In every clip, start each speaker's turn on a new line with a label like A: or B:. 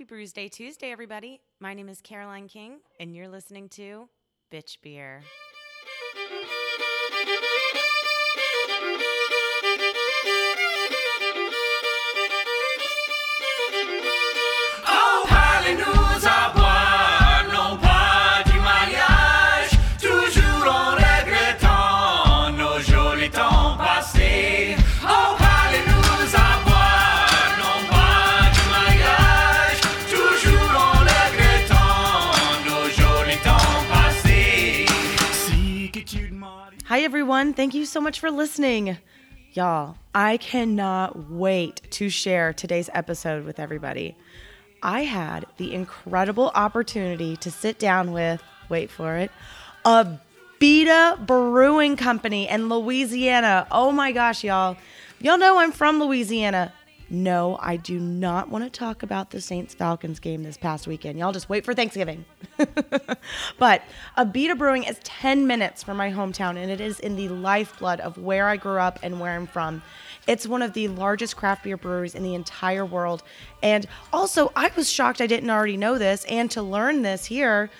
A: Happy Brews Day Tuesday, everybody. My name is Caroline King, and you're listening to Bitch Beer. Everyone. Thank you so much for listening. Y'all, I cannot wait to share today's episode with everybody. I had the incredible opportunity to sit down with, wait for it, a Beta Brewing Company in Louisiana. Oh my gosh, y'all. Y'all know I'm from Louisiana. No, I do not want to talk about the Saints Falcons game this past weekend. Y'all just wait for Thanksgiving. but Abita Brewing is 10 minutes from my hometown, and it is in the lifeblood of where I grew up and where I'm from. It's one of the largest craft beer breweries in the entire world. And also, I was shocked I didn't already know this, and to learn this here,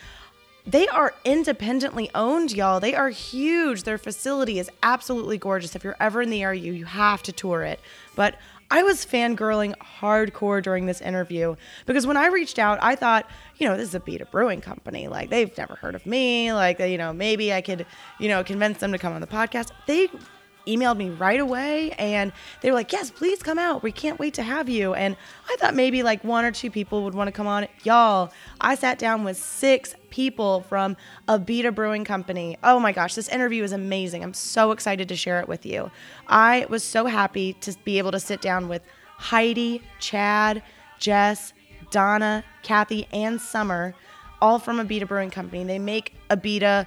A: they are independently owned, y'all. They are huge. Their facility is absolutely gorgeous. If you're ever in the area, you have to tour it. But I was fangirling hardcore during this interview because when I reached out, I thought, you know, this is Abita Brewing Company. Like, they've never heard of me. Like, you know, maybe I could, you know, convince them to come on the podcast. They emailed me right away and they were like, Yes, please come out. We can't wait to have you. And I thought maybe like one or two people would want to come on. Y'all, I sat down with six people from Abita Brewing Company. Oh my gosh, this interview is amazing. I'm so excited to share it with you. I was so happy to be able to sit down with Heidi, Chad, Jess, Donna, Kathy, and Summer, all from Abita Brewing Company. They make Abita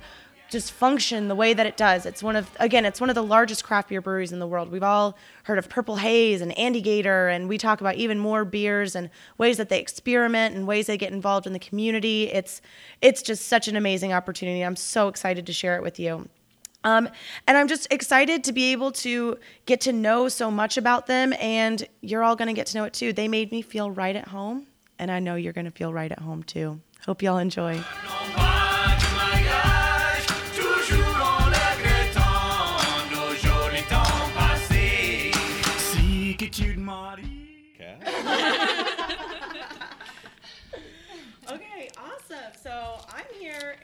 A: just function the way that it does. It's one of again, it's one of the largest craft beer breweries in the world. We've all heard of Purple Haze and Andygator, and we talk about even more beers and ways that they experiment and ways they get involved in the community. It's it's just such an amazing opportunity. I'm so excited to share it with you. Um, and I'm just excited to be able to get to know so much about them, and you're all going to get to know it too. They made me feel right at home, and I know you're going to feel right at home too. Hope y'all enjoy.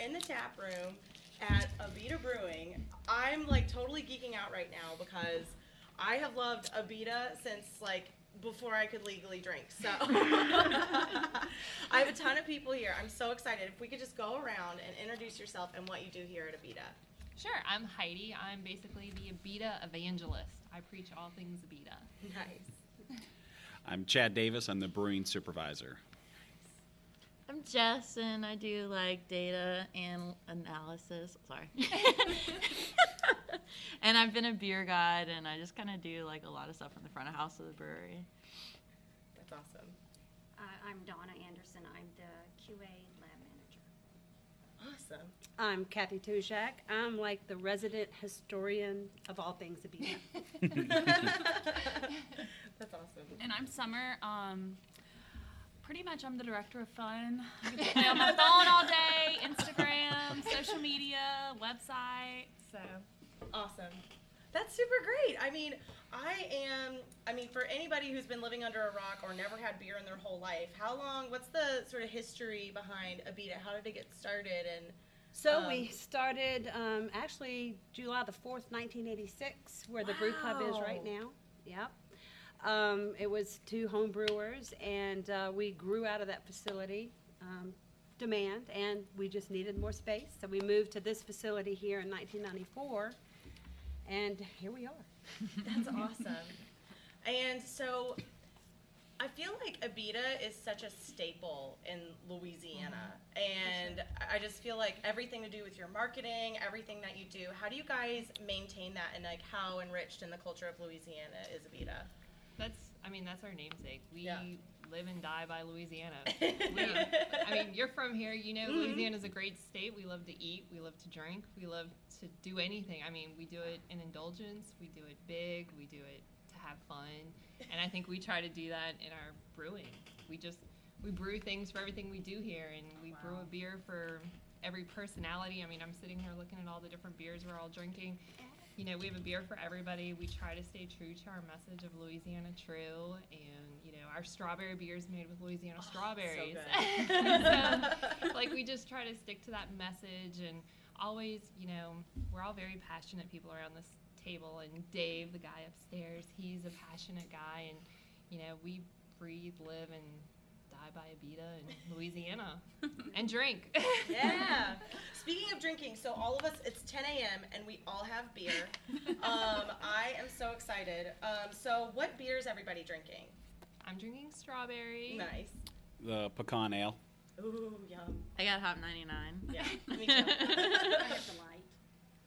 A: In the tap room at Abita Brewing. I'm like totally geeking out right now because I have loved Abita since like before I could legally drink. So I have a ton of people here. I'm so excited. If we could just go around and introduce yourself and what you do here at Abita.
B: Sure, I'm Heidi. I'm basically the Abita evangelist. I preach all things Abita.
A: Nice.
C: I'm Chad Davis. I'm the brewing supervisor.
D: I'm Jess, and I do like data and analysis. Sorry. and I've been a beer guide, and I just kind of do like a lot of stuff in the front of house of the brewery.
A: That's awesome.
E: Uh, I'm Donna Anderson. I'm the QA lab manager.
A: Awesome.
F: I'm Kathy Tujak. I'm like the resident historian of all things Abita.
A: That's awesome.
B: And I'm Summer. Um, pretty much, I'm the director of fun. I get to play on my phone all day, Instagram, social media, website. So
A: Awesome. That's super great. I mean, I am, I mean, for anybody who's been living under a rock or never had beer in their whole life, how long, what's the sort of history behind Abita? How did it get started? And
F: So
A: Um,
F: we started um, actually July the 4th, 1986, where the brew club is right now. Yep. Um, it was two home brewers, and uh, we grew out of that facility. Um, demand and we just needed more space so we moved to this facility here in 1994 and here we are
A: that's awesome. And so I feel like Abita is such a staple in Louisiana. And I I just feel like everything to do with your marketing, everything that you do, how do you guys maintain that and like how enriched in the culture of Louisiana is Abita?
B: That's, I mean, that's our namesake. We
A: Yeah.
B: live and die by Louisiana. We, I mean, you're from here. You know, mm-hmm. Louisiana's a great state. We love to eat. We love to drink. We love to do anything. I mean, we do it in indulgence. We do it big. We do it to have fun. And I think we try to do that in our brewing. We just we brew things for everything we do here, and we brew a beer for every personality. I mean, I'm sitting here looking at all the different beers we're all drinking. You know, we have a beer for everybody. We try to stay true to our message of Louisiana True, and you know, our strawberry beer is made with Louisiana oh, strawberries. so, like, we just try to stick to that message, and always, you know, we're all very passionate people around this table. And Dave, the guy upstairs, he's a passionate guy, and you know, we breathe, live, and die by Abita in Louisiana, and drink.
G: Yeah. Speaking of drinking, so all of us, it's 10 a.m. and we all have beer. Um, I am so excited. Um, so, what beer is everybody drinking?
B: I'm drinking strawberry.
G: Nice.
C: The pecan ale.
G: Ooh, yum.
H: I got Hop 99.
G: Yeah, me too.
E: I have the light.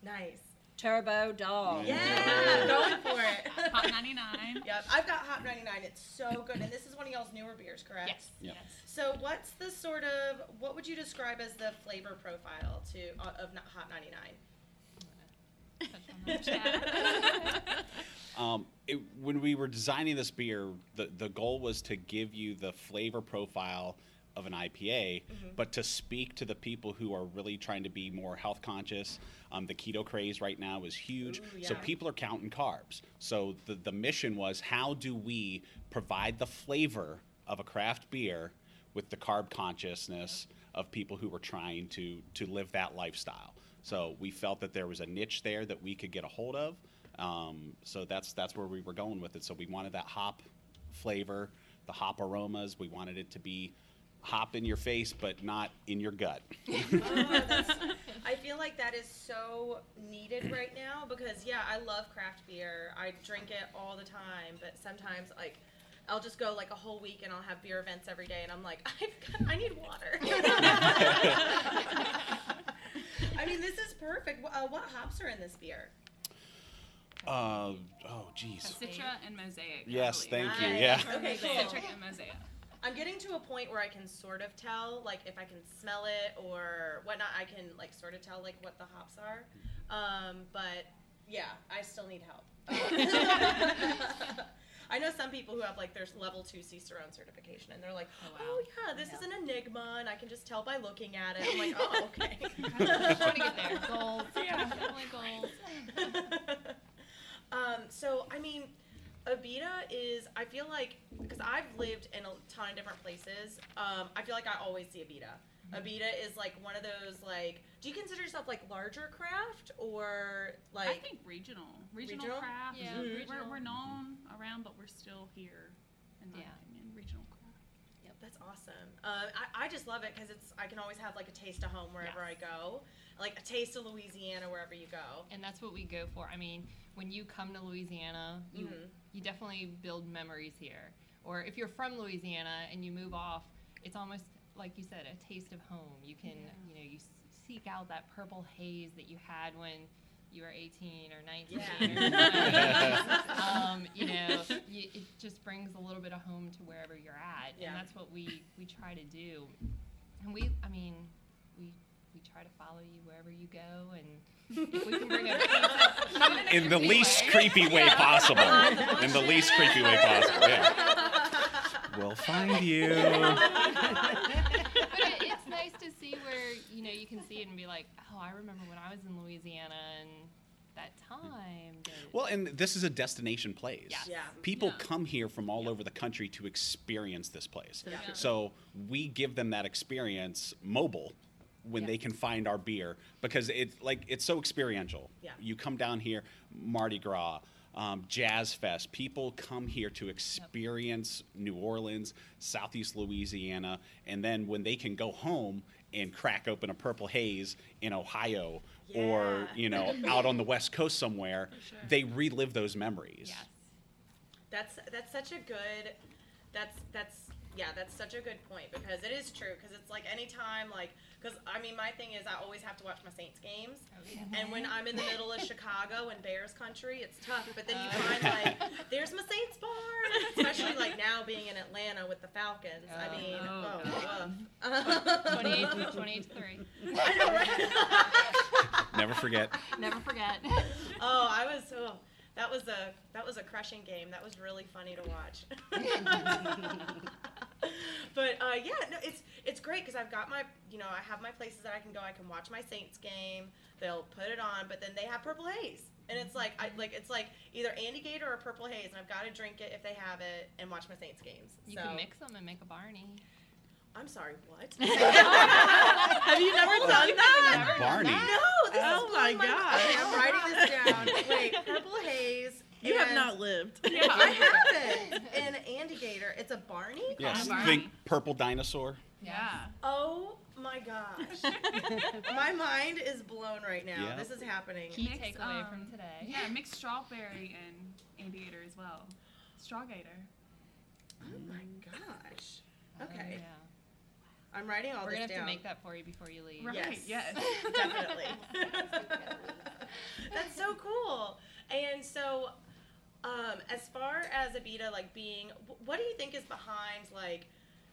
G: nice.
F: Turbo Dog.
G: Yeah, going for it.
I: Hop 99.
G: Yep, I've got Hop 99. It's so good, and this is one of y'all's newer beers, correct?
B: Yes.
C: Yep.
B: Yes.
G: So, what's the sort of what would you describe as the flavor profile to uh, of n- Hop 99?
B: Touch on that.
C: Um, it, when we were designing this beer, the, the goal was to give you the flavor profile of an IPA, but to speak to the people who are really trying to be more health conscious. Um, the keto craze right now is huge,
G: Ooh,
C: so people are counting carbs. So the, the mission was how do we provide the flavor of a craft beer with the carb consciousness of people who were trying to to live that lifestyle. So we felt that there was a niche there that we could get a hold of. Um, so that's that's where we were going with it. So we wanted that hop flavor, the hop aromas. We wanted it to be hop in your face, but not in your gut.
G: Oh, I feel like that is so needed right now because yeah, I love craft beer. I drink it all the time, but sometimes like I'll just go like a whole week and I'll have beer events every day, and I'm like, I've got, I need water. I mean, this is perfect. Uh, what hops are in this beer?
C: Uh, oh, geez.
I: Citra and Mosaic. I
C: Yes, thank you. Yeah.
G: Okay, cool.
I: Citra and Mosaic.
G: I'm getting to a point where I can sort of tell, like if I can smell it or whatnot, I can like sort of tell like what the hops are. Um, but yeah, I still need help. I know some people who have like their level two Cicerone certification, and they're like,
B: Oh,
G: "Oh, yeah, this is an enigma, and I can just tell by looking at it." I'm like, "Oh, okay."
B: I Trying to get there. Goals. Yeah. Definitely goals.
G: um, so I mean, Abita is. I feel like because I've lived in a ton of different places. Um, I feel like I always see Abita. Abita is like one of those like. Do you consider yourself like larger craft or like?
I: I think regional. Regional,
G: Regional?
I: craft.
B: Yeah,
I: We're-
B: regional.
I: We're, known around, but we're still here, in my
B: Yeah.
I: opinion. Regional craft.
G: Yep, that's awesome. Uh, I, I just love it because it's I can always have like a taste of home wherever I go, like a taste of Louisiana wherever you go.
B: And that's what we go for. I mean, when you come to Louisiana, you
G: Mhm.
B: you definitely build memories here. Or if you're from Louisiana and you move off, it's almost like you said, a taste of home. You can, you know, you s- seek out that purple haze that you had when you are 18 or 19
G: Yeah.
B: or um, you know, you, it just brings a little bit of home to wherever you're at,
G: Yeah.
B: and that's what we we try to do. And we, I mean, we we try to follow you wherever you go, and if we can bring a in
C: the least
B: way.
C: creepy way possible. In the least creepy way possible. Yeah. We'll find you.
B: but it, it's nice to see where you know you can see it and be like, oh, I remember when I was in Louisiana and that time.
C: Well, and this is a destination place.
B: Yes.
G: Yeah.
C: People
I: Yeah.
C: come here from all over the country to experience this place.
G: Yeah.
C: So we give them that experience mobile when they can find our beer because it's like it's so experiential.
G: Yeah.
C: You come down here, Mardi Gras, um, Jazz Fest. People come here to experience New Orleans, Southeast Louisiana, and then when they can go home and crack open a purple haze in Ohio or you know out on the West Coast somewhere, they relive those memories.
B: Yes.
G: That's that's such a good. That's that's yeah. That's such a good point because it is true because it's like anytime like because I mean my thing is I always have to watch my Saints games.
B: Oh, yeah.
G: And when I'm in the middle of Chicago and Bears country, it's tough. But then you oh. find like, there's my Saints bar, especially like now being in Atlanta with the Falcons. I
B: Oh,
G: mean,
I: oh,
G: oh,
B: 28, 28 to 3.
G: I know, right?
C: Never forget.
B: Never forget.
G: oh, I was. Oh, that was a that was a crushing game. That was really funny to watch. but uh, yeah, no, it's it's great because I've got my you know I have my places that I can go. I can watch my Saints game. They'll put it on, but then they have Purple Haze, and it's like I like it's like either Andygator or Purple Haze, and I've got to drink it if they have it and watch my Saints games.
B: You
G: so
B: can mix them and make a Barney.
G: I'm sorry, what?
D: Have you never done that?
C: Barney.
G: no, this
D: Oh
G: is
D: my
G: blowing
D: gosh.
G: Okay, I'm writing this down. Wait, Purple Haze.
D: You have not lived.
G: I haven't. And Andygator. It's a Barney.
C: Yes.
I: Barney.
C: Think purple dinosaur.
I: Yeah.
G: Oh my gosh. my mind is blown right now.
C: Yeah.
G: This is happening.
B: Key
I: Mix,
B: takeaway
I: um,
B: from today.
I: Yeah, mixed strawberry and Andygator as well. Strawgator.
G: Oh my gosh.
B: Oh,
G: Okay.
B: yeah.
G: I'm writing all
B: We're
G: this
B: gonna have to make that for you before you leave.
I: Right.
G: Yes.
I: Yes.
G: Definitely. That's so cool. And so, um, as far as Abita, like being, what do you think is behind, like,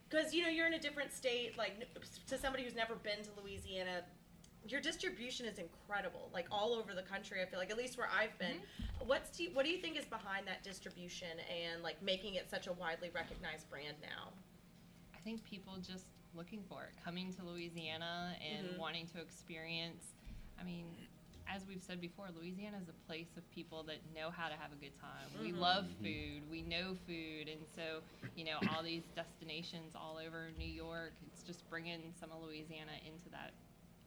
G: because you know you're in a different state, like to somebody who's never been to Louisiana, your distribution is incredible, like all over the country. I feel like at least where I've been. What's do you, what do you think is behind that distribution and like making it such a widely recognized brand now?
B: I think people just looking for it, coming to Louisiana and
G: Mhm.
B: wanting to experience. I mean, as we've said before, Louisiana is a place of people that know how to have a good time. We
G: Mhm.
B: love food, we know food, and so you know all these destinations all over New York. It's just bringing some of Louisiana into that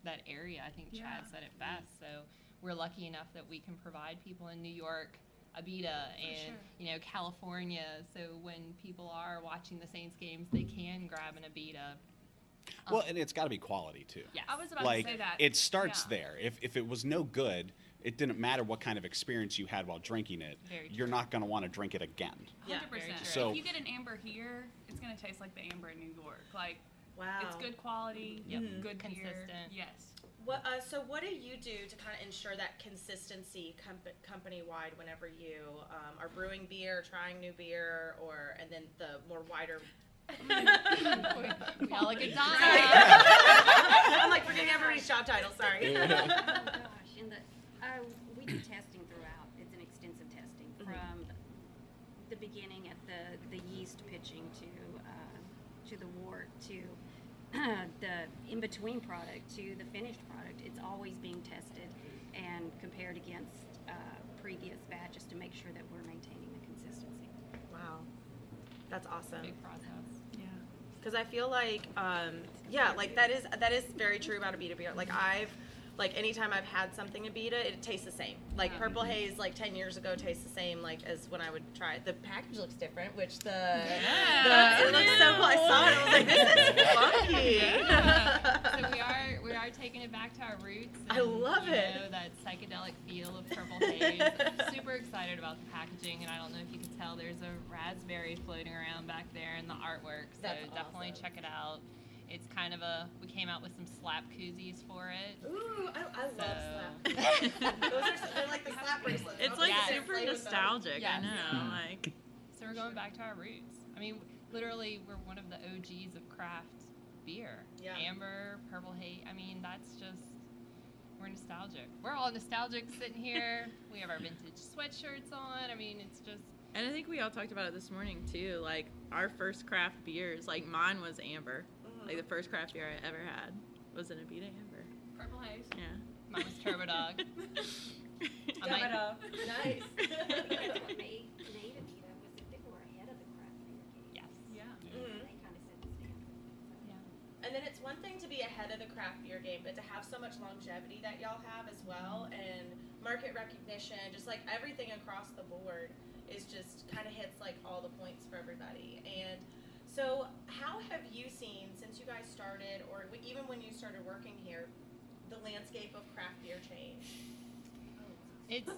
B: that area. I think
I: Yeah.
B: Chad said it best. So we're lucky enough that we can provide people in New York. Abita and
I: sure.
B: you know California, so when people are watching the Saints games, they can grab an Abita.
C: Well, and it's got to be quality too.
B: Yes.
I: I was about
C: like
I: to say that.
C: it starts
I: Yeah.
C: there. If if it was no good, it didn't matter what kind of experience you had while drinking it.
B: Very
C: You're not going to want to drink it again.
D: Yeah,
I: Hundred
B: very
I: percent.
B: true.
C: So-
I: if you get an amber here, it's gonna taste like the amber in New York. Like
G: Wow.
I: it's good quality,
B: Yep.
G: Mhm.
I: good beer.
B: Consistent.
I: Yes.
G: What, uh, so what do you do to kind of ensure that consistency comp- company wide whenever you um, are brewing beer, trying new beer, or and then the more wider?
B: We all like a dime.
G: I'm like forgetting everybody's shop title. Sorry.
E: oh gosh, and the uh, we do testing throughout. It's an extensive testing
G: Mhm.
E: from the beginning at the the yeast pitching to uh, to the wort to the in between product to the finished product. It's always being tested and compared against uh, previous batches to make sure that we're maintaining the consistency.
G: wow, that's awesome.
B: Big process.
I: Yeah.
G: Because I feel like, um, yeah, like that is that is very true about a Abita beer. Like I've, like anytime I've had something Abita, it tastes the same. Like Purple Haze, like ten years ago, tastes the same. Like as when I would try it. The package looks different, which the,
I: Yeah.
G: the it looks so cool. I saw it. I was like, this is funky.
B: we are we are taking it back to our roots.
G: I love
B: you
G: it.
B: Know, that psychedelic feel of purple haze. I'm super excited about the packaging, and I don't know if you can tell. There's a raspberry floating around back there in the artwork. So
G: That's
B: definitely
G: awesome.
B: check it out. It's kind of a. We came out with some slap koozies for it.
G: Ooh, I, I love
B: So-
G: slap. Those are they're like the slap bracelets.
D: It's like
B: Yes.
D: super
G: play with them.
D: nostalgic. I
B: Yes.
D: know. Hmm. Like
B: So we're going back to our roots. I mean, literally, we're one of the OGs of craft beer.
G: Yeah.
B: Amber, Purple Haze. I mean, that's just we're nostalgic. We're all nostalgic sitting here. we have our vintage sweatshirts on. I mean, it's just
D: And I think we all talked about it this morning too. Like our first craft beers, like mine was amber.
G: Mhm.
D: Like the first craft beer I ever had was an Abita amber.
I: Purple haze.
D: Yeah.
B: mine was Turbo Dog. I might-
G: Nice.
E: That's what made made Abita was that they were ahead of the craft beer game.
B: yes.
I: Yeah.
G: Mhm.
E: They kind of set the standard.
B: Yeah.
G: And then it's one thing to be ahead of the craft beer game, but to have so much longevity that y'all have as well, and market recognition, just like everything across the board, is just kind of hits like all the points for everybody. And so, how have you seen since you guys started, or even when you started working here, the landscape of craft beer change?
B: It's.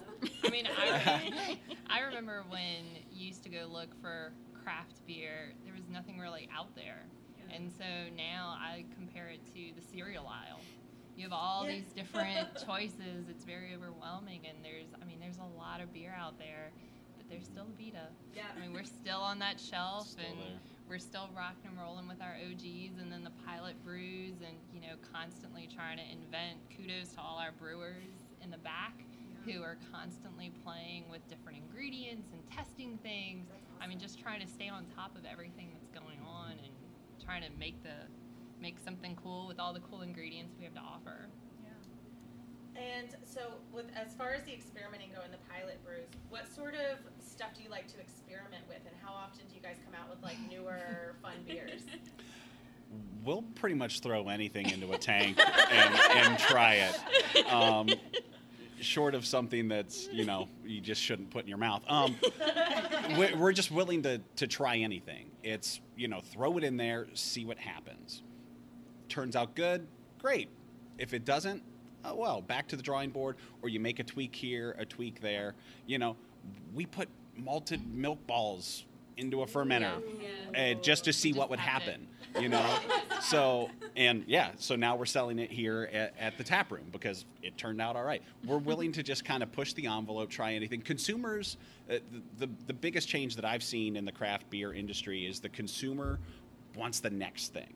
B: I mean, I, I remember when you used to go look for craft beer. There was nothing really out there, and so now I compare it to the cereal aisle. You have all
G: Yeah.
B: these different choices. It's very overwhelming, and there's. I mean, there's a lot of beer out there, but there's still Vita.
G: Yeah.
B: I mean, we're still on that shelf,
C: Still
B: and
C: there.
B: we're still rocking and rolling with our OGs, and then the pilot brews, and you know, constantly trying to invent. Kudos to all our brewers in the back who are constantly playing with different ingredients and testing things. I mean, just trying to stay on top of everything that's going on, and trying to make the make something cool with all the cool ingredients we have to offer. Yeah.
G: And so, with as far as the experimenting go in the pilot brews, what sort of stuff do you like to experiment with, and how often do you guys come out with like newer, fun beers?
C: We'll pretty much throw anything into a tank and, and try it. Um, short of something that's you know you just shouldn't put in your mouth. Um, we're, we're just willing to to try anything. It's you know throw it in there, see what happens. Turns out good, great. If it doesn't, oh well, back to the drawing board, or you make a tweak here, a tweak there. You know, we put malted milk balls into a fermenter uh, just to see what would happen. You know, so and yeah, so now we're selling it here at, at the tap room because it turned out all right. We're willing to just kind of push the envelope, try anything. Consumers, uh, the, the the biggest change that I've seen in the craft beer industry is the consumer wants the next thing,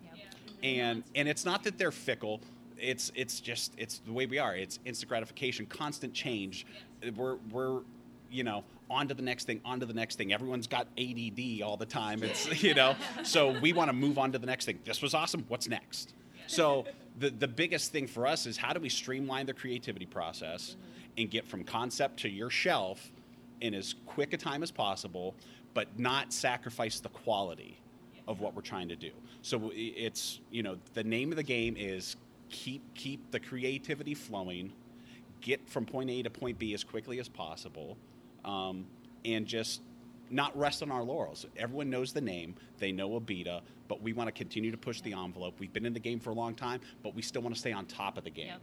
C: and and it's not that they're fickle. It's it's just it's the way we are. It's instant gratification, constant change. We're we're you know on to the next thing, on to the next thing. Everyone's got ADD all the time. It's you know, so we want to move on to the next thing. This was awesome. What's next? So the the biggest thing for us is how do we streamline the creativity process and get from concept to your shelf in as quick a time as possible, but not sacrifice the quality of what we're trying to do. So it's you know the name of the game is keep keep the creativity flowing, get from point A to point B as quickly as possible, um, and just not rest on our laurels. Everyone knows the name, they know Abita, but we want to continue to push the envelope. We've been in the game for a long time, but we still want to stay on top of the game.
B: Yep.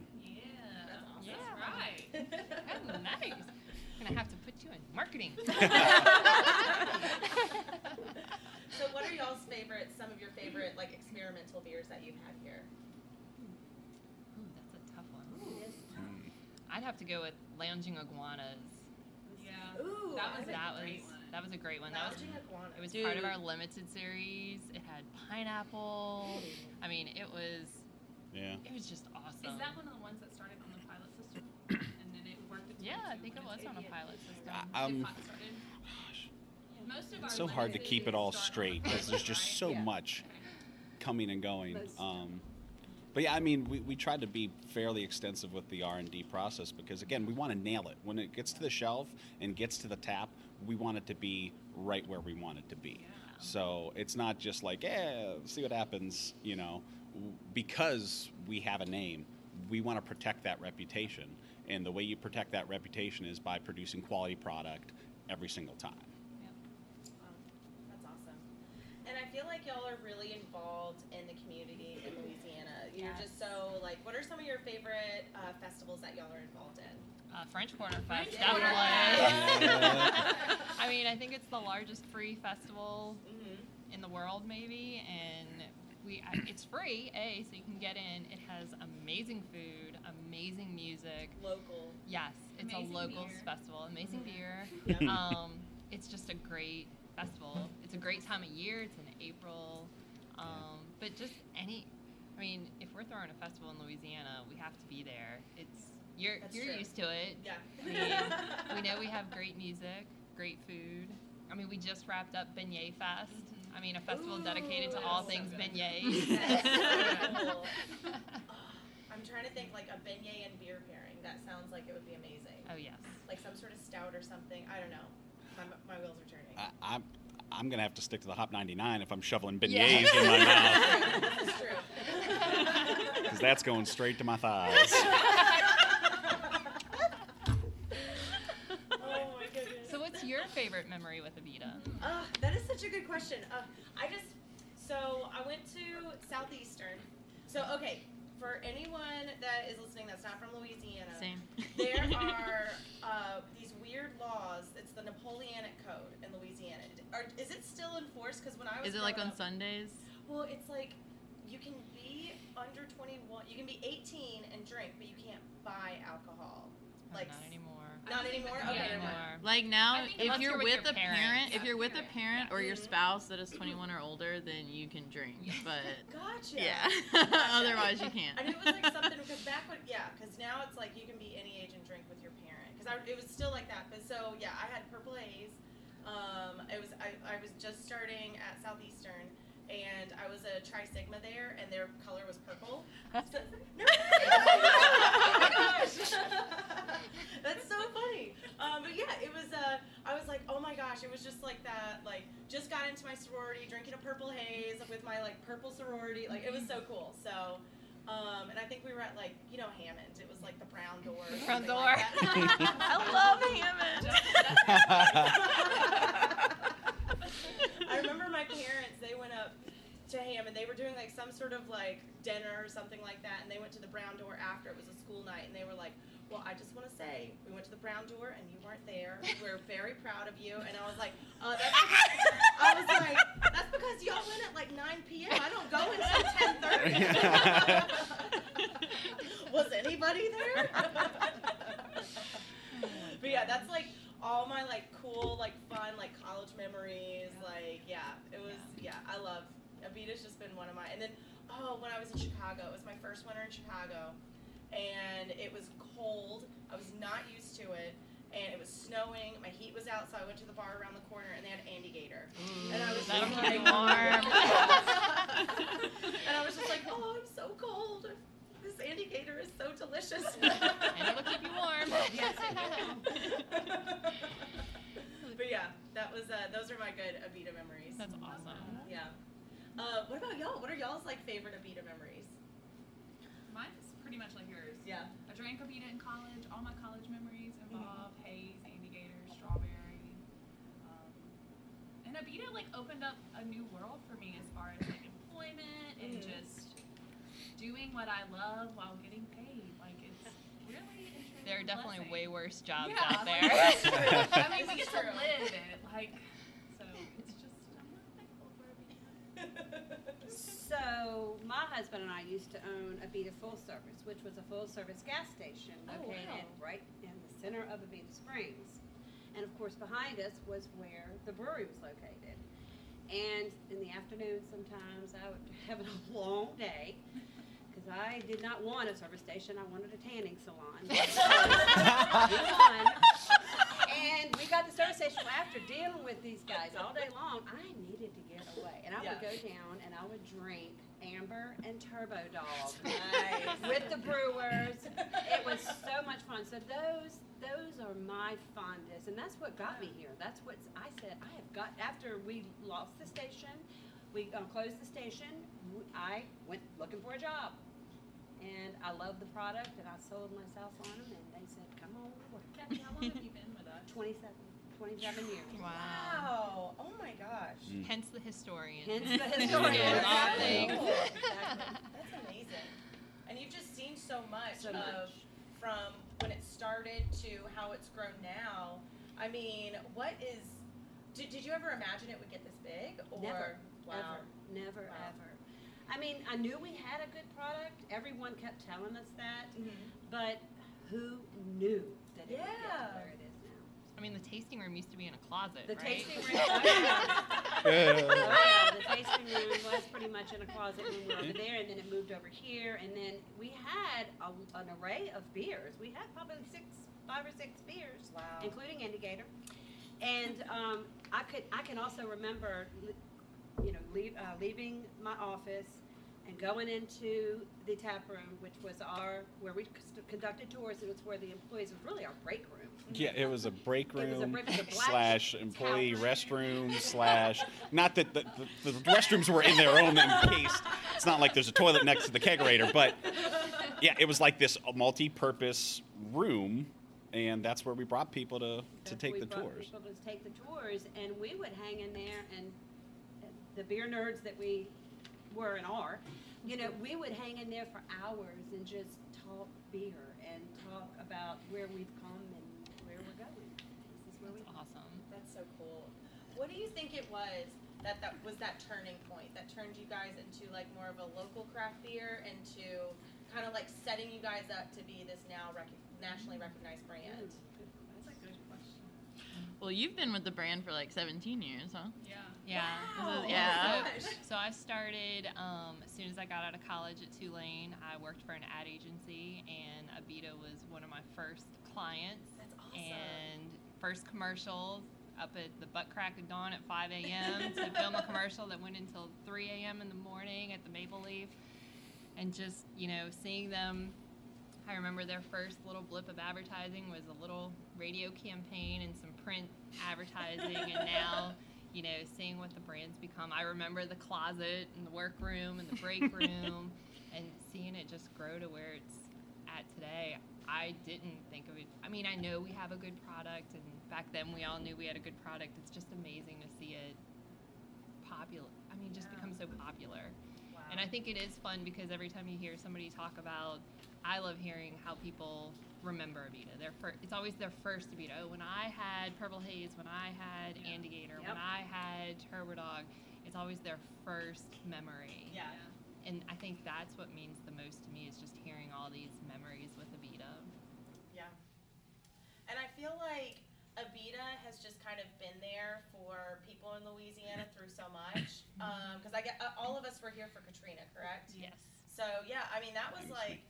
B: Yeah. right. That's nice. Gonna have to put you in marketing.
G: so, what are y'all's favorite? Some of your favorite like experimental beers that you've had here?
B: Ooh, that's a tough one. I'd have to go with lounging iguanas.
I: Yeah.
G: Ooh,
I: That was a
B: that
I: great
B: was
I: one.
B: that was a great one. That was
G: Lounging iguana.
B: it was part of our limited series. It had pineapple. I mean, it was
C: Yeah.
B: it was just awesome.
I: Is that one of the ones that started on the pilot system? and then it worked its way
B: yeah, I think it was on a pilot system.
C: I-
I: it
C: Um,
I: hot started. Most of our
C: It's so hard to keep it all straight because there's just so
G: Yeah.
C: much coming and going.
F: Most-
C: Um, but yeah, I mean, we, we tried to be fairly extensive with the R and D process because again, we want to nail it. When it gets to the shelf and gets to the tap, we want it to be right where we want it to be. So it's not just like, eh, see what happens, you know, because we have a name. We want to protect that reputation, and the way you protect that reputation is by producing quality product every single time.
G: Wow, that's awesome. And I feel like y'all are really involved in the community. You're
E: Yes.
G: just so like, what are some of your favorite uh, festivals that y'all are involved in?
B: Uh, French Quarter Fest,
G: French Quarter
B: definitely. I mean, I think it's the largest free festival
G: Mm-hmm.
B: in the world, maybe, and we it's free. A, so you can get in. It has amazing food, amazing music.
G: Local.
B: Yes, it's
I: Amazing
B: a locals
I: beer.
B: festival. Amazing beer.
G: Yep.
B: Um, it's just a great festival. It's a great time of year. It's in April. Um, but just any, I mean, if we're throwing a festival in Louisiana, we have to be there. It's you're
G: That's
B: you're
G: true.
B: used to it.
G: Yeah.
B: I mean, we know we have great music, great food. I mean, we just wrapped up Beignet Fest. Mm-hmm. I mean, a festival dedicated to all
G: that's so
B: things
G: good.
B: beignets.
G: That's cool. I'm trying to think like a beignet and beer pairing. That sounds like it would be amazing.
B: oh yes.
G: Like some sort of stout or something. I don't know. My, my wheels are turning.
C: I, I'm I'm gonna have to stick to the Hop 99 if I'm shoveling beignets
B: Yeah.
C: in my mouth
G: this is true.
C: because that's going straight to my thighs.
G: oh my goodness.
B: So, what's your favorite memory with Abita?
G: Uh, that is such a good question. Uh, I just so I went to Southeastern. So okay, for anyone that is listening that's not from Louisiana,
H: Same.
G: there are uh, these weird laws. It's the Napoleonic Code in Louisiana. Are, is it still enforced? Because when I was
H: Is it like on
G: up-
H: Sundays?
G: Well, it's like you can be under 21. You can be 18 and drink, but you can't buy alcohol.
B: Oh,
G: Like
B: not anymore.
G: not anymore. Okay, never
B: anymore.
H: Like now, if you're,
B: you're with
H: with,
B: your
H: a parent,
B: parents.
H: if you're with a parent or your spouse that is 21 or older, then you can drink. But
G: Gotcha.
H: yeah,
G: Gotcha.
H: otherwise you can't.
G: And it was like something because back when yeah, because now it's like you can be any age and drink with your parent. Because it was still like that. But so yeah, I had Purple Haze. Um, it was I, I was just starting at Southeastern, and I was a Tri Sigma there, and their color was purple. So- no, That's so funny. Um, but yeah, it was. Uh, I was like, oh my gosh, it was just like that. Like, just got into my sorority, drinking a purple haze with my like purple sorority. Like, it was so cool. So. Um, and I think we were at like you know Hammond. It was like the brown door.
B: Brown door.
G: Like.
D: I love Hammond.
G: I remember my parents, they went up to Hammond. They were doing like some sort of like dinner or something like that, and they went to the Brown Door after. It was a school night, and they were like, Well, I just want to say, we went to the Brown Door and you weren't there. We're very proud of you. And I was like, uh, that's I was like, That's because y'all went at like 9 p.m. I don't go until 10.30. was anybody there? but yeah, that's like all my like cool, like fun, like college memories. Like yeah, it was yeah, I love Abita's just been one of my and then oh when I was in Chicago, it was my first winter in Chicago and it was cold. I was not used to it. And it was snowing. My heat was out, so I went to the bar around the corner, and they had Andygator. and I was
B: that'll
G: just like,
B: warm.
G: and I was just like, oh, I'm so cold. This Andygator is so delicious.
B: And it'll keep you warm.
G: Yes, but yeah, that was uh, those are my good Abita memories.
B: That's awesome.
G: Yeah. Uh, what about y'all? What are y'all's like favorite Abita memories?
I: Mine's pretty much like yours.
G: Yeah.
I: I drank Abita in college. All my college memories opened up a new world for me as far as like employment and
G: Mhm.
I: just doing what I love while getting paid. Like it's really
B: There are definitely
I: blessing.
B: way worse jobs
I: Yeah,
B: out there.
I: that's. I mean, we get to live it. Like, so it's just I'm really thankful for Abita.
F: So my husband and I used to own Abita Full Service, which was a full service gas station
G: Oh,
F: located
G: wow.
F: right in the center of Abita Springs. And of course, behind us was where the brewery was located. And in the afternoon, sometimes I would have a long day because I did not want a service station. I wanted a tanning salon. And we got the service station Well, after dealing with these guys all day long. I needed to get away, and I would go down and I would drink Amber and Turbo Dog
G: Nice.
F: with the brewers. It was so much fun. So those those are my fondest, and that's what got me here. That's what I said. I have got after we lost the station, we uh, closed the station. I went looking for a job, and I loved the product, and I sold myself on them, and they said, "Come on, over."
I: Kathy, how long have you been with us?
F: 27, 27 years.
B: Wow.
G: Wow. Oh my gosh.
B: Hence the historian.
F: Hence the historian.
B: Yeah, all
G: Exactly.
B: things.
F: Exactly.
G: That's amazing. And you've just seen so much
F: So
G: of
F: much.
G: From when it started to how it's grown now. I mean, what is did, did you ever imagine it would get this big? Or
F: Never,
G: wow.
F: ever, never,
G: Wow.
F: ever. I mean, I knew we had a good product. Everyone kept telling us that,
G: Mhm.
F: but who knew that it would get
G: Yeah.
F: where it is now?
B: I mean, the tasting room used to be in a closet,
F: The
B: right?
F: tasting room. Oh, yeah. Oh, yeah, the tasting room was pretty much in a closet when we were over there, and then it moved over here, and then we had a, an array of beers. We had probably six, five or six beers,
G: Wow.
F: including Andygator. And um, I could, I can also remember, you know, leave, uh, leaving my office and going into the tap room, which was our where we c- conducted tours. It was where the employees it was really our break room.
C: Yeah, it was a break
F: a
C: room
F: break- a black
C: slash employee
F: towel.
C: restroom slash. Not that the, the, the restrooms were in their own encased. It's not like there's a toilet next to the kegerator, but yeah, it was like this multi-purpose room, and that's where we brought people to to take
F: we
C: the
F: brought
C: tours.
F: People to take the tours, and we would hang in there, and the beer nerds that we were and are, you know, we would hang in there for hours and just talk beer and talk about where we've come and where we're going. This is where we.
B: That's awesome.
G: That's so cool. What do you think it was that that was that turning point that turned you guys into like more of a local craft beer into kind of like setting you guys up to be this now rec- nationally recognized brand?
I: That's a good question.
D: Well, you've been with the brand for like 17 years, huh?
I: Yeah.
B: Yeah.
G: Wow.
B: is-
D: Yeah.
B: Oh so, so I started um, as soon as I got out of college at Tulane. I worked for an ad agency, and Abita was one of my first clients
G: That's awesome.
B: and first commercials. up at the butt crack of dawn at 5 a.m. to film a commercial that went until 3 a.m. in the morning at the Maple Leaf, and just you know seeing them. I remember their first little blip of advertising was a little radio campaign and some print advertising, and now you know seeing what the brands become. I remember the closet and the workroom and the break room, and seeing it just grow to where it's at today. I didn't think of it. I mean, I know we have a good product, and back then we all knew we had a good product. It's just amazing to see it popular. I mean, just become so popular. And I think it is fun because every time you hear somebody talk about, I love hearing how people remember Abita. Their fir- it's always their first Abita. Oh, when I had Purple Haze, when I had Andygator, when
G: Yep.
B: I had Turbo Dog, it's always their first memory.
G: Yeah.
B: And I think that's what means the most to me is just hearing all these memories with Abita.
G: Yeah. And I feel like Abita has just kind of been there for people in Louisiana through so much. Because I get uh, all of us were here for Katrina, correct?
B: Yes.
G: So yeah, I mean that was like,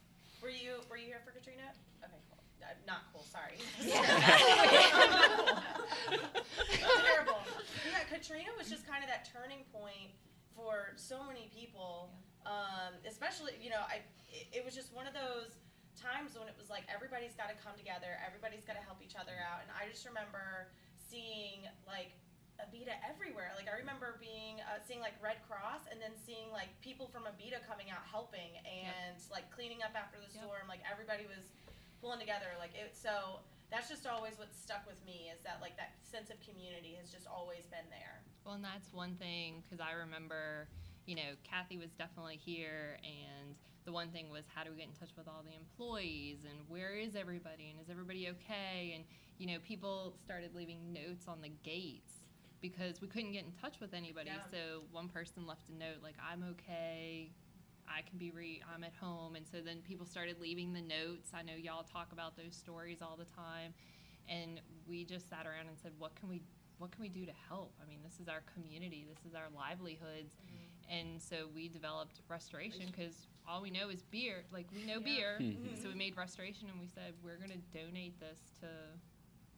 G: were you were you here for Katrina? Okay, cool. Uh, not cool. Sorry. Terrible. Yeah, Katrina was just kind of that turning point for so many people. Um, especially, you know, I it, it was just one of those times when it was like everybody's got to come together, everybody's got to help each other out, and I just remember seeing like Abita everywhere. Like I remember being uh, seeing like Red Cross, and then seeing like people from Abita coming out helping and like cleaning up after the
B: Yep.
G: storm. Like everybody was pulling together. Like it. So that's just always what stuck with me is that like that sense of community has just always been there.
B: Well, and that's one thing because I remember, you know, Kathy was definitely here, and the one thing was how do we get in touch with all the employees and where is everybody and is everybody okay? And you know, people started leaving notes on the gates because we couldn't get in touch with anybody.
G: Yeah.
B: So one person left a note like, "I'm okay." I can be re I'm at home and so then people started leaving the notes. I know y'all talk about those stories all the time and we just sat around and said what can we what can we do to help? I mean, this is our community, this is our livelihoods. Mm-hmm. And so we developed restoration because all we know is beer. Like we know beer, mm-hmm. so we made restoration, and we said we're going to donate this to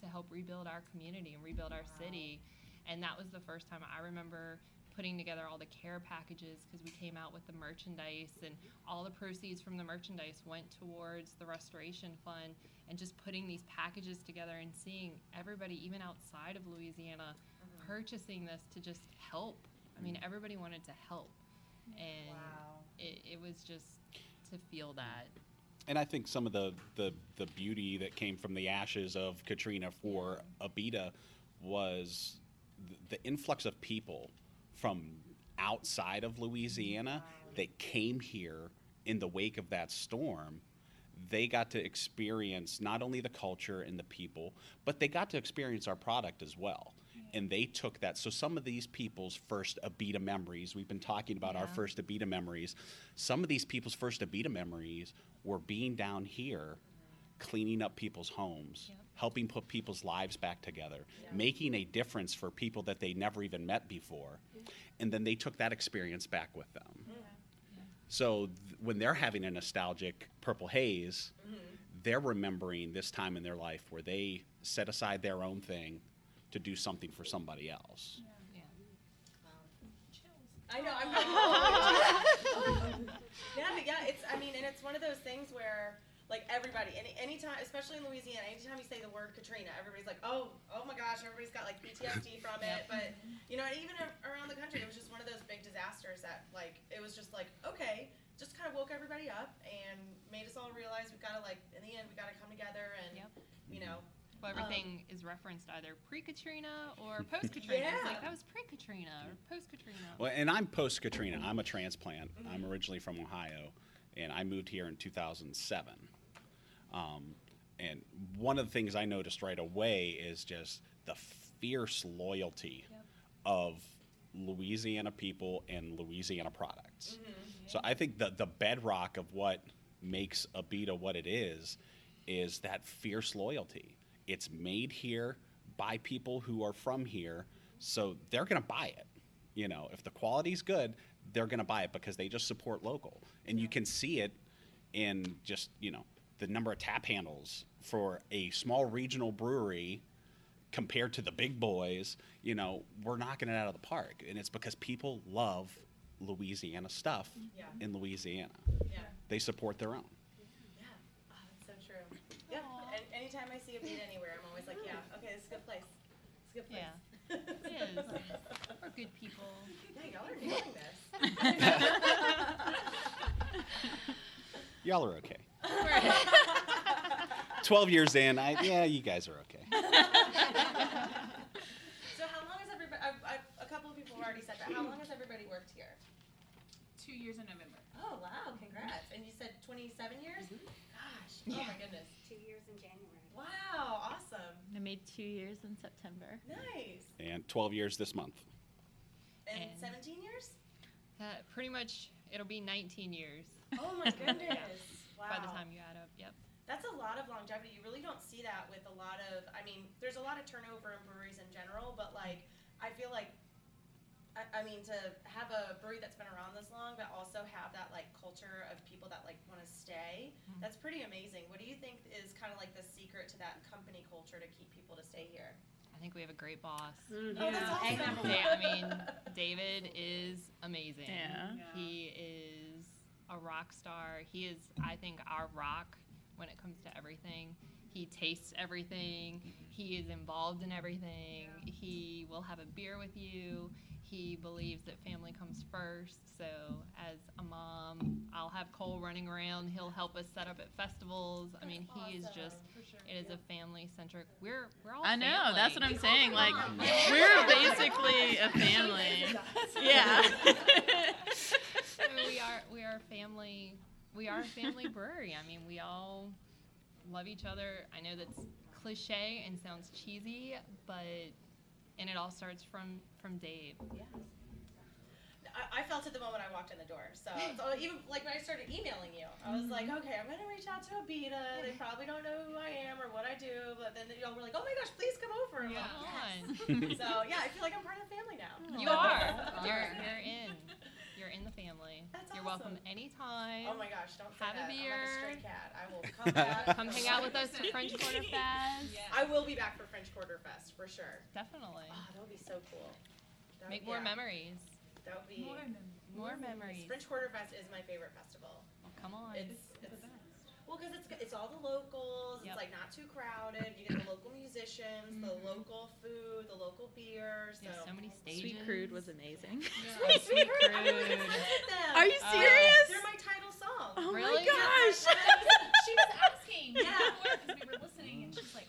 B: to help rebuild our community and rebuild our city. And that was the first time I remember putting together all the care packages because we came out with the merchandise and all the proceeds from the merchandise went towards the restoration fund and just putting these packages together and seeing everybody even outside of Louisiana mm-hmm. purchasing this to just help. I mean, mm. everybody wanted to help. And
G: Wow.
B: it, it was just to feel that.
C: And I think some of the, the, the beauty that came from the ashes of Katrina for Abita was th- the influx of people from outside of Louisiana that came here in the wake of that storm. They got to experience not only the culture and the people, but they got to experience our product as well. And they took that. So, some of these people's first Abita memories, we've been talking about our first Abita memories. Some of these people's first Abita memories were being down here, cleaning up people's homes,
B: Yep.
C: Helping put people's lives back together, making a difference for people that they never even met before. Mm-hmm. And then they took that experience back with them. So th- when they're having a nostalgic purple haze, mm-hmm. they're remembering this time in their life where they set aside their own thing to do something for somebody else.
B: Yeah.
G: I know. I'm. yeah, but yeah. It's. I mean, and it's one of those things where, like, everybody, any anytime, especially in Louisiana, anytime you say the word Katrina, everybody's like, oh, oh my gosh, everybody's got like PTSD from it. But you know, even around the country, it was just one of those big disasters that, like, it was just like, okay, just kind of woke everybody up and made us all realize we've got to like, in the end, we got to come together and,
B: Yep.
G: you know,
B: Well, um, everything is referenced either pre Katrina or post Katrina. It's
G: Yeah.
B: like that was pre Katrina or post Katrina.
C: Well, and I'm post Katrina. I'm a transplant. Mm-hmm. I'm originally from Ohio, and I moved here in 2007. Um, and one of the things I noticed right away is just the fierce loyalty
B: Yep.
C: of Louisiana people and Louisiana products. So I think the the bedrock of what makes Abita what it is is that fierce loyalty. It's made here by people who are from here, so they're going to buy it. You know, if the quality's good, they're going to buy it because they just support local. And you can see it in just, you know, the number of tap handles for a small regional brewery compared to the big boys, you know, we're knocking it out of the park, and it's because people love Louisiana stuff
G: Yeah.
C: in Louisiana.
G: Yeah.
C: They support their own.
G: Yeah. Oh, that's so true. Yeah. And anytime I see Abita anywhere, I'm always like, yeah, okay, this is a good place. It's a good place.
B: Yeah. It is. We're good people.
G: Yeah, y'all are nailing this.
C: Y'all are okay. Twelve years in, I yeah, you guys are okay.
G: So how long has everybody? I've, I've, a couple of people have already said that. How long has everybody worked here?
I: Two years in November.
G: Oh wow! Congrats! And you said 27 years? Gosh! Oh my goodness!
E: Two years in January.
G: Wow! Awesome!
H: I made two years in September.
G: Nice.
C: And twelve years this month.
G: And,
B: And-
G: 17 years?
B: Uh, pretty much, it'll be 19 years
G: Oh my goodness! Wow.
B: by the time you add up. Yep.
G: That's a lot of longevity. You really don't see that with a lot of. I mean, there's a lot of turnover in breweries in general, but like, I feel like. I, I mean, to have a brewery that's been around this long, but also have that like culture of people that like want to stay, mm-hmm. that's pretty amazing. What do you think is kind of like the secret to that company culture to keep people to stay here?
B: I think we have a great boss. Mm-hmm.
G: Oh, that's
F: Egg
G: awesome.
B: Yeah, I mean, David is amazing.
H: Yeah.
B: He is a rock star. He is, I think, our rock when it comes to everything. He tastes everything. He is involved in everything. He will have a beer with you. He believes that family comes first. So, as a mom, I'll have Cole running around. He'll help us set up at festivals. I mean, he is just. It is a family centric. We're we're all.
D: I know. That's what. I'm saying. Like, we're basically a family. Yeah.
B: I mean, we are we are a family we are a family brewery. I mean, we all love each other. I know that's cliche and sounds cheesy, but and it all starts from from Dave.
G: I, I felt it the moment I walked in the door. So, so even like when I started emailing you, I was like, mm-hmm. okay, I'm gonna reach out to Abita. They probably don't know who I am or what I do, but then y'all were like, oh my gosh, please come over. I'm
B: Come
G: like,
B: on.
G: yes. so yeah, I feel like I'm part of the family now.
B: You are. You're you're in. You're in the family.
G: That's
B: You're welcome anytime.
G: Oh my gosh, don't say
B: Have a
G: that. I'm like
B: beer.
G: a stray cat. I will come back.
B: Come hang out with us at French Quarter Fest.
G: I will be back for French Quarter Fest for sure.
B: Definitely.
G: Oh, that would be so cool. That
B: Make
G: would-
B: more
G: yeah,
B: memories.
G: That would be
I: More than
B: More memories.
G: French Quarter Fest is my favorite festival.
B: Well, come on.
G: It's, it's well because it's it's all the locals.
B: Yep.
G: It's like not too crowded. You get the local musicians, the
B: Mhm.
G: local food, the local beer. So,
B: You so many stages.
H: Sweet Crude was amazing.
G: Sweet
B: Sweet
G: Crude. I was
B: Crude.
G: excited with them.
H: Are you
B: Uh,
H: serious?
G: They're my title song.
H: Oh
B: Really?
H: my gosh.
I: she was asking
G: Yeah.
I: because we were listening, and she's like,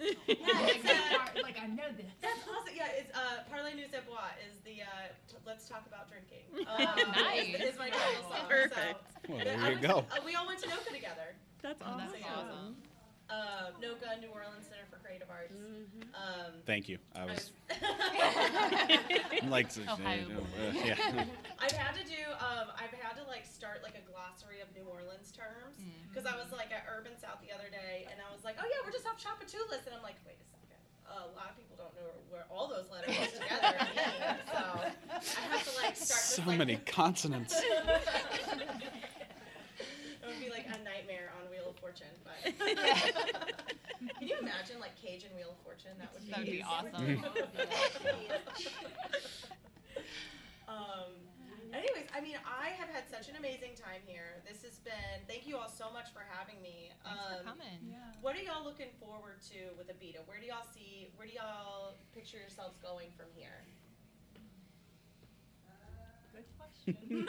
I: "What is?
G: Yeah,
I: like,
G: it's, uh,
I: I- like I know this.
G: That's awesome. Yeah, it's uh, Parlez-nous à boire is the uh, t- Let's Talk About Drinking. Uh,
B: Nice.
G: Is, is my title song.
H: Perfect.
G: So,
C: Well, there
G: I
C: you
G: was-
C: go.
G: Uh, we all went to NOCA together.
H: That's
B: Oh,
H: awesome.
B: that's awesome.
G: Uh, NOCA, New Orleans Center for Creative Arts. Um,
C: Thank you. I
G: I
C: was
G: was-
C: I'm like,
B: Ohio.
C: uh, yeah.
G: I've had to do. Um, I've had to like start like a glossary of New Orleans terms because I was like at Urban South the other day, and I was like, oh yeah, we're just off Tchoupitoulas, and I'm like, wait a second. a lot of people don't know where all those letters go together mean, so I have to like start with
C: So
G: like,
C: many consonants.
G: it would be like a nightmare on Wheel of Fortune, but can you imagine like Cage and Wheel of Fortune? That would be,
B: That would be awesome.
G: um, anyways, I mean, I have had such an amazing time here. This has been. Thank you all so much for having me.
B: Thanks for
G: Um,
B: coming.
G: What are y'all looking forward to with Abita? Where do y'all see? Where do y'all picture yourselves going from here?
I: Good question.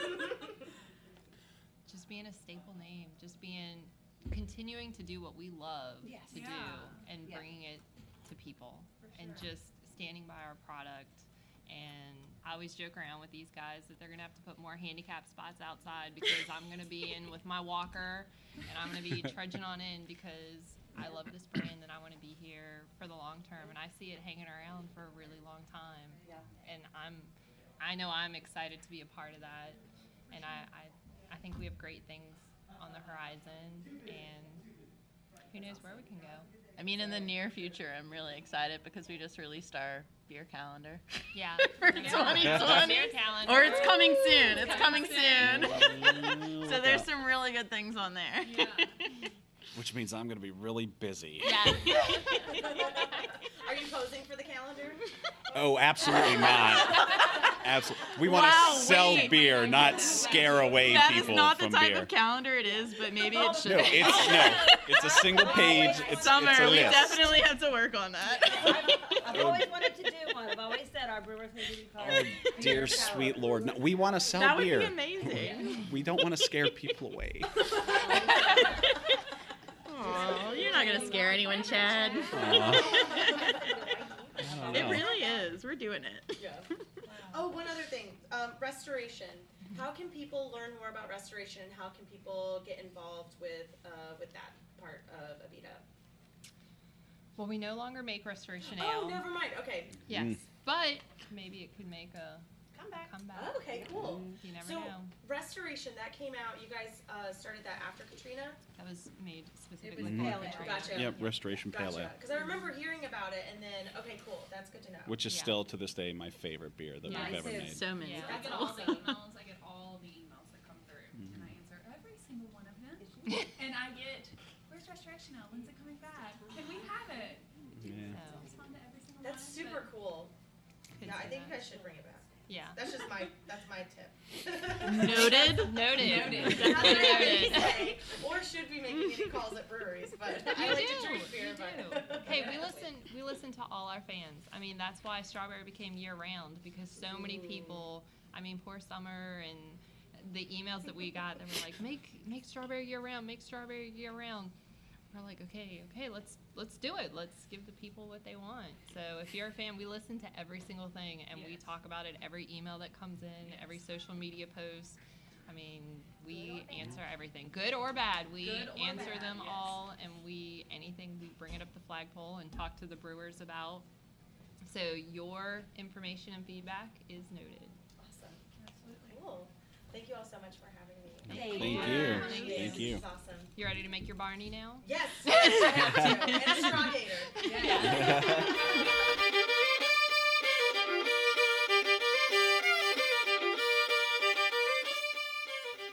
B: Just being a staple name, just being continuing to do what we love
I: Yes.
B: to do and
I: Yeah.
B: bringing it to people
I: For
B: and just standing by our product. And I always joke around with these guys that they're gonna have to put more handicap spots outside because I'm gonna be in with my walker and I'm gonna be trudging on in because I love this brand and I want to be here for the long term and I see it hanging around for a really long time.
G: Yeah.
B: And I'm, I know I'm excited to be a part of that, and I, I, I think we have great things on the horizon, and who knows where we can go.
D: I mean, in the near future, I'm really excited because we just released our beer calendar.
B: Yeah.
D: For
B: Yeah.
D: 2020.
B: Beer calendar.
D: Or it's coming soon. It's
B: Coming
D: coming soon.
C: Look
D: so there's some really good things on there.
I: Yeah.
C: which means I'm going to be really busy.
B: Yeah.
A: Are you posing for the calendar?
C: Oh, absolutely not. Absolutely. We want
D: Wow,
C: to sell
D: wait.
C: beer, not scare away
D: That is
C: people
D: not the type
C: beer.
D: of calendar it is, but maybe it should.
C: no, it's no. It's a single page. It's,
D: Summer,
C: it's a
D: we
C: list.
D: definitely have to work on that.
F: I've always wanted to do one. I've always said our brewers need to be called.
C: Oh, dear sweet Lord, no, we want to sell
D: that would
C: beer.
D: be amazing.
C: We don't want to scare people away.
D: Oh, you're not gonna scare anyone, Chad.
C: Aw.
D: It really is. We're doing it.
A: Oh, one other thing. Um, restoration. How can people learn more about restoration? And how can people get involved with uh, with that part of Abita?
B: Well, we no longer make restoration ale.
A: Oh, never mind. Okay,
B: Yes,
C: Mm.
B: but maybe it could make a
A: come back.
B: comeback.
A: Oh, okay, cool.
B: You never
A: So
B: know.
A: restoration that came out. You guys uh, started that after Katrina.
B: That was made specifically
F: was
B: for
F: pale ale.
B: Katrina.
A: Gotcha.
C: Yep, Restoration Pale Ale,
A: Gotcha. Because I remember hearing about it, and then okay, cool. That's good to know.
C: which is
B: Yeah.
C: still to this day my favorite beer that
B: Yeah,
C: we've
B: mine
C: ever
F: too.
C: made.
D: So many.
B: Yeah.
I: I get all the emails. I get all the emails that come through, and I answer every single one of them. and I get, "Where's restoration ale? When's it coming back? Can we have it?"
C: Yeah.
B: So,
I: to every single
A: That's
I: one.
A: super cool. Yeah, I think you guys should bring it back.
B: Yeah.
A: That's just my that's my tip.
D: Noted.
B: Noted.
I: Noted.
A: Not
B: Noted.
A: say, or should be making any calls at breweries, but I
B: You
A: like
B: do,
A: to drink beer.
B: you
A: but
B: do. Hey, we listen. We listen to all our fans. I mean, that's why strawberry became year round because so many people. I mean, poor summer and the emails that we got that were like, make make strawberry year round, make strawberry year round. We're like, okay, okay, let's let's do it. Let's give the people what they want. So if you're a fan, we listen to every single thing and we talk about it every email that comes in, every social media post. I mean, we answer everything, good or bad. We
I: or
B: answer
I: bad,
B: them
I: yes.
B: all, and we anything we bring it up the flagpole and talk to the brewers about. So your information and feedback is noted.
A: awesome,
I: Absolutely.
A: cool. Thank you all so much for having me.
F: Thank
C: Thank
F: you.
C: you.
B: Thank
C: Thank you.
A: awesome.
B: You ready to make your Barney now?
A: Yes, yes, I have to. and a straw gator.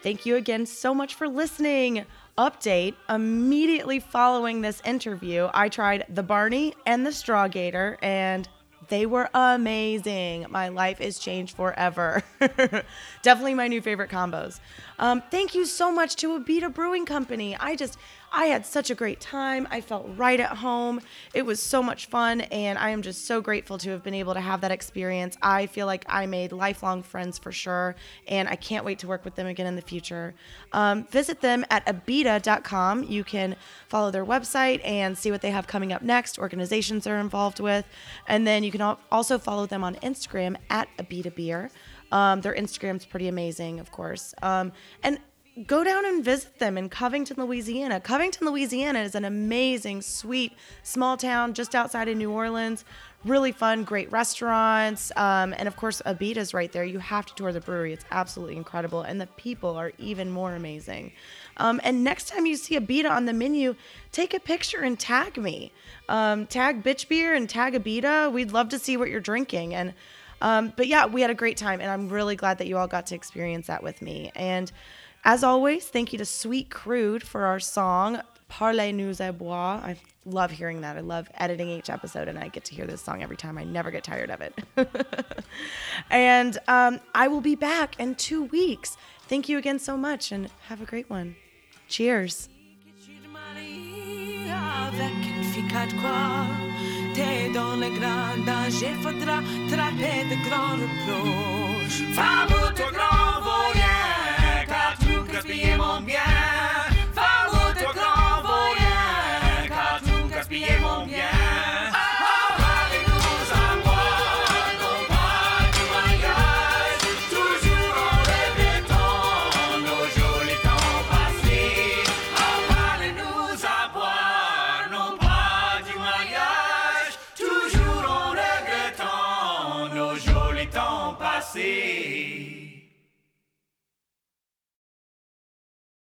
A: Thank you again so much for listening. Update immediately following this interview, I tried the Barney and the Straw Gator, and they were amazing. My life is changed forever. Definitely my new favorite combos. Um, thank you so much to Abita Brewing Company. I just, I had such a great time. I felt right at home. It was so much fun, and I am just so grateful to have been able to have that experience. I feel like I made lifelong friends for sure, and I can't wait to work with them again in the future. Um, visit them at abita.com. You can follow their website and see what they have coming up next, organizations they're involved with, and then you can also follow them on Instagram at Abita Beer. Um, their Instagram's pretty amazing, of course. Um, and go down and visit them in Covington, Louisiana. Covington, Louisiana is an amazing, sweet, small town just outside of New Orleans. Really fun, great restaurants. Um, and of course, Abita's right there. You have to tour the brewery. It's absolutely incredible. And the people are even more amazing. Um, and next time you see Abita on the menu, take a picture and tag me. Um, tag Bitch Beer and tag Abita. We'd love to see what you're drinking. And um, but yeah, we had a great time, and I'm really glad that you all got to experience that with me. And as always, thank you to Sweet Crude for our song Parlez-nous à boire. I love hearing that. I love editing each episode, and I get to hear this song every time. I never get tired of it. and um, I will be back in two weeks. Thank you again so much, and have a great one. Cheers.
J: Cause we ain't.